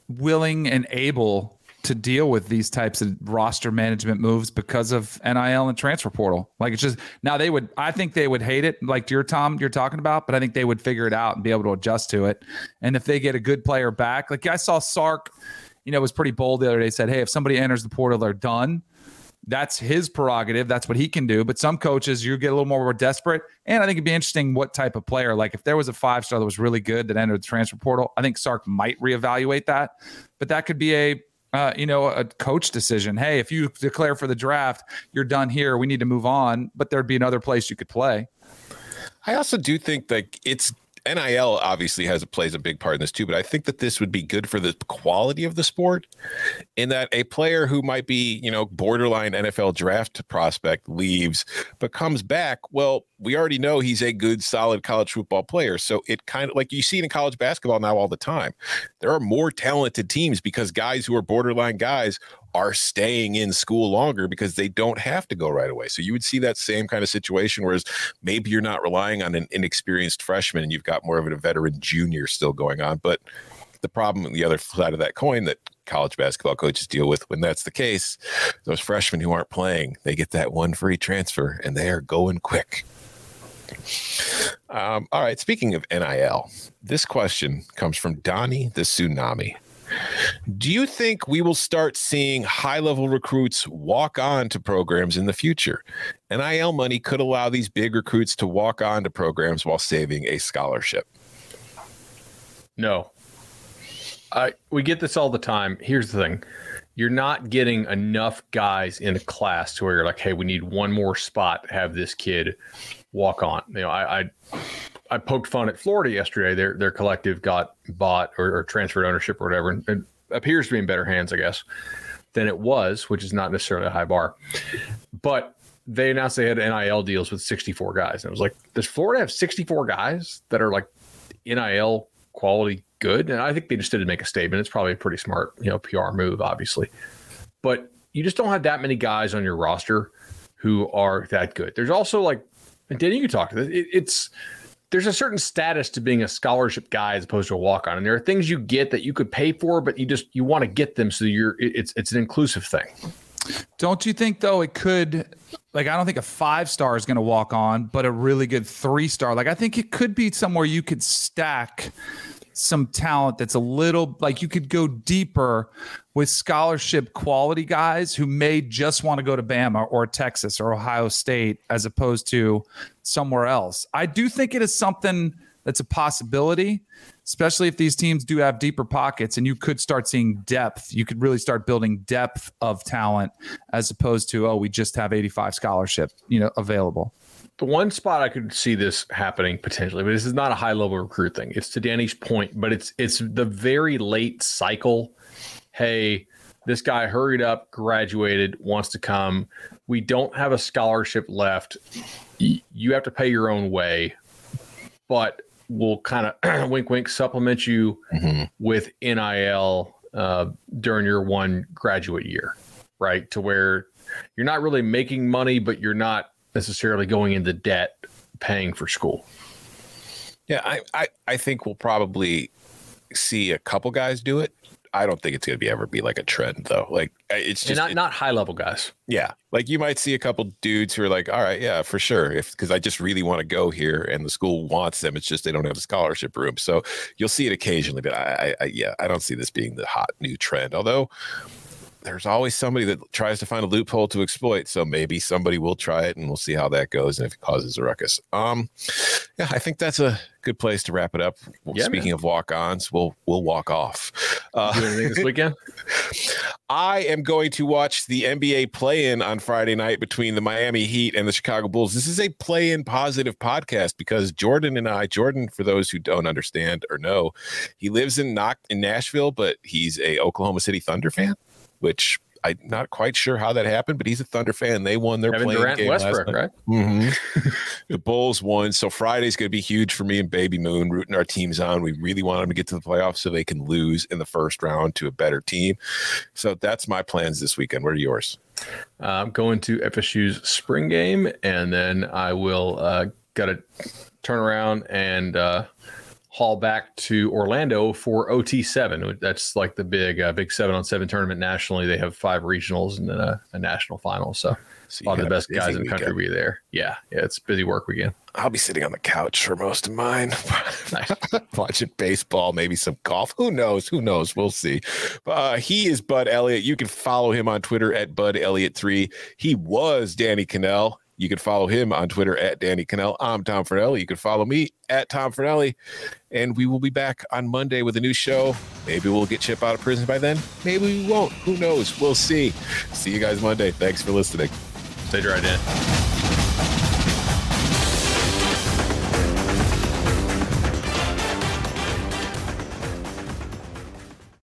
willing and able to deal with these types of roster management moves because of NIL and transfer portal. Like it's just now they would I think they would hate it like you're Tom you're talking about, but I think they would figure it out and be able to adjust to it. And if they get a good player back, like I saw Sark, you know, was pretty bold the other day said, "Hey, if somebody enters the portal, they're done." That's his prerogative. That's what he can do. But some coaches, you get a little more desperate. And I think it'd be interesting what type of player. Like if there was a five star that was really good that entered the transfer portal, I think Sark might reevaluate that. But that could be a uh, you know, a coach decision. Hey, if you declare for the draft, you're done here. We need to move on. But there'd be another place you could play. I also do think that it's NIL obviously has a plays a big part in this too, but I think that this would be good for the quality of the sport in that a player who might be, you know, borderline NFL draft prospect leaves but comes back, well, we already know he's a good solid college football player. So it kind of like you see in college basketball now all the time. There are more talented teams because guys who are borderline guys are staying in school longer because they don't have to go right away. So you would see that same kind of situation, whereas maybe you're not relying on an inexperienced freshman and you've got more of a veteran junior still going on. But the problem on the other side of that coin that college basketball coaches deal with when that's the case, those freshmen who aren't playing, they get that one free transfer and they are going quick. Um, all right. Speaking of NIL, this question comes from Donnie the Tsunami. Do you think we will start seeing high level recruits walk on to programs in the future? NIL money could allow these big recruits to walk on to programs while saving a scholarship. No. I, we get this all the time. Here's the thing you're not getting enough guys in a class to where you're like, hey, we need one more spot to have this kid walk on. You know, I, I I poked fun at Florida yesterday. Their their collective got bought or, or transferred ownership or whatever, and it appears to be in better hands, I guess, than it was, which is not necessarily a high bar. But they announced they had NIL deals with 64 guys, and it was like, does Florida have 64 guys that are like NIL quality good? And I think they just did make a statement. It's probably a pretty smart, you know, PR move, obviously. But you just don't have that many guys on your roster who are that good. There's also like, and Danny, you talk. It, it's there's a certain status to being a scholarship guy as opposed to a walk on, and there are things you get that you could pay for, but you just you want to get them so you're it's it's an inclusive thing. Don't you think though it could like I don't think a five star is going to walk on, but a really good three star. Like I think it could be somewhere you could stack some talent that's a little like you could go deeper with scholarship quality guys who may just want to go to Bama or Texas or Ohio State as opposed to somewhere else. I do think it is something that's a possibility, especially if these teams do have deeper pockets and you could start seeing depth. You could really start building depth of talent as opposed to, oh, we just have 85 scholarship, you know, available. The one spot I could see this happening potentially, but this is not a high level recruit thing. It's to Danny's point, but it's it's the very late cycle. Hey, this guy hurried up, graduated, wants to come. We don't have a scholarship left. You have to pay your own way, but we'll kind of wink, wink, supplement you mm-hmm. with NIL uh, during your one graduate year, right? To where you're not really making money, but you're not necessarily going into debt paying for school. Yeah, I, I, I think we'll probably see a couple guys do it. I don't think it's going to be ever be like a trend though. Like it's just and not it, not high level guys. Yeah, like you might see a couple dudes who are like, all right, yeah, for sure, if because I just really want to go here and the school wants them. It's just they don't have a scholarship room, so you'll see it occasionally. But I, I, I yeah, I don't see this being the hot new trend. Although there's always somebody that tries to find a loophole to exploit. So maybe somebody will try it and we'll see how that goes and if it causes a ruckus. Um, yeah, I think that's a good place to wrap it up. Yeah, Speaking man. of walk-ons, we'll we'll walk off. Uh, anything this weekend? I am going to watch the NBA play-in on Friday night between the Miami Heat and the Chicago Bulls. This is a play-in positive podcast because Jordan and I, Jordan, for those who don't understand or know, he lives in Knock in Nashville, but he's a Oklahoma City Thunder fan which I'm not quite sure how that happened, but he's a Thunder fan. They won their Kevin playing Durant game Westbrook, last night. right? Mm-hmm. the Bulls won, so Friday's going to be huge for me and Baby Moon rooting our teams on. We really want them to get to the playoffs so they can lose in the first round to a better team. So that's my plans this weekend. What are yours? Uh, I'm going to FSU's spring game, and then I will uh, got to turn around and. Uh, haul back to Orlando for OT7. That's like the big uh, big seven on seven tournament nationally. They have five regionals and then a, a national final. So, so a lot of the best guys in the country will be there. Yeah, yeah, it's busy work weekend. I'll be sitting on the couch for most of mine, watching baseball, maybe some golf. Who knows? Who knows? We'll see. Uh, he is Bud Elliott. You can follow him on Twitter at Bud Elliott3. He was Danny Kanell. You can follow him on Twitter at Danny Kanell. I'm Tom Fornelli. You can follow me at Tom Fornelli. And we will be back on Monday with a new show. Maybe we'll get Chip out of prison by then. Maybe we won't. Who knows? We'll see. See you guys Monday. Thanks for listening. Stay dry, Dan.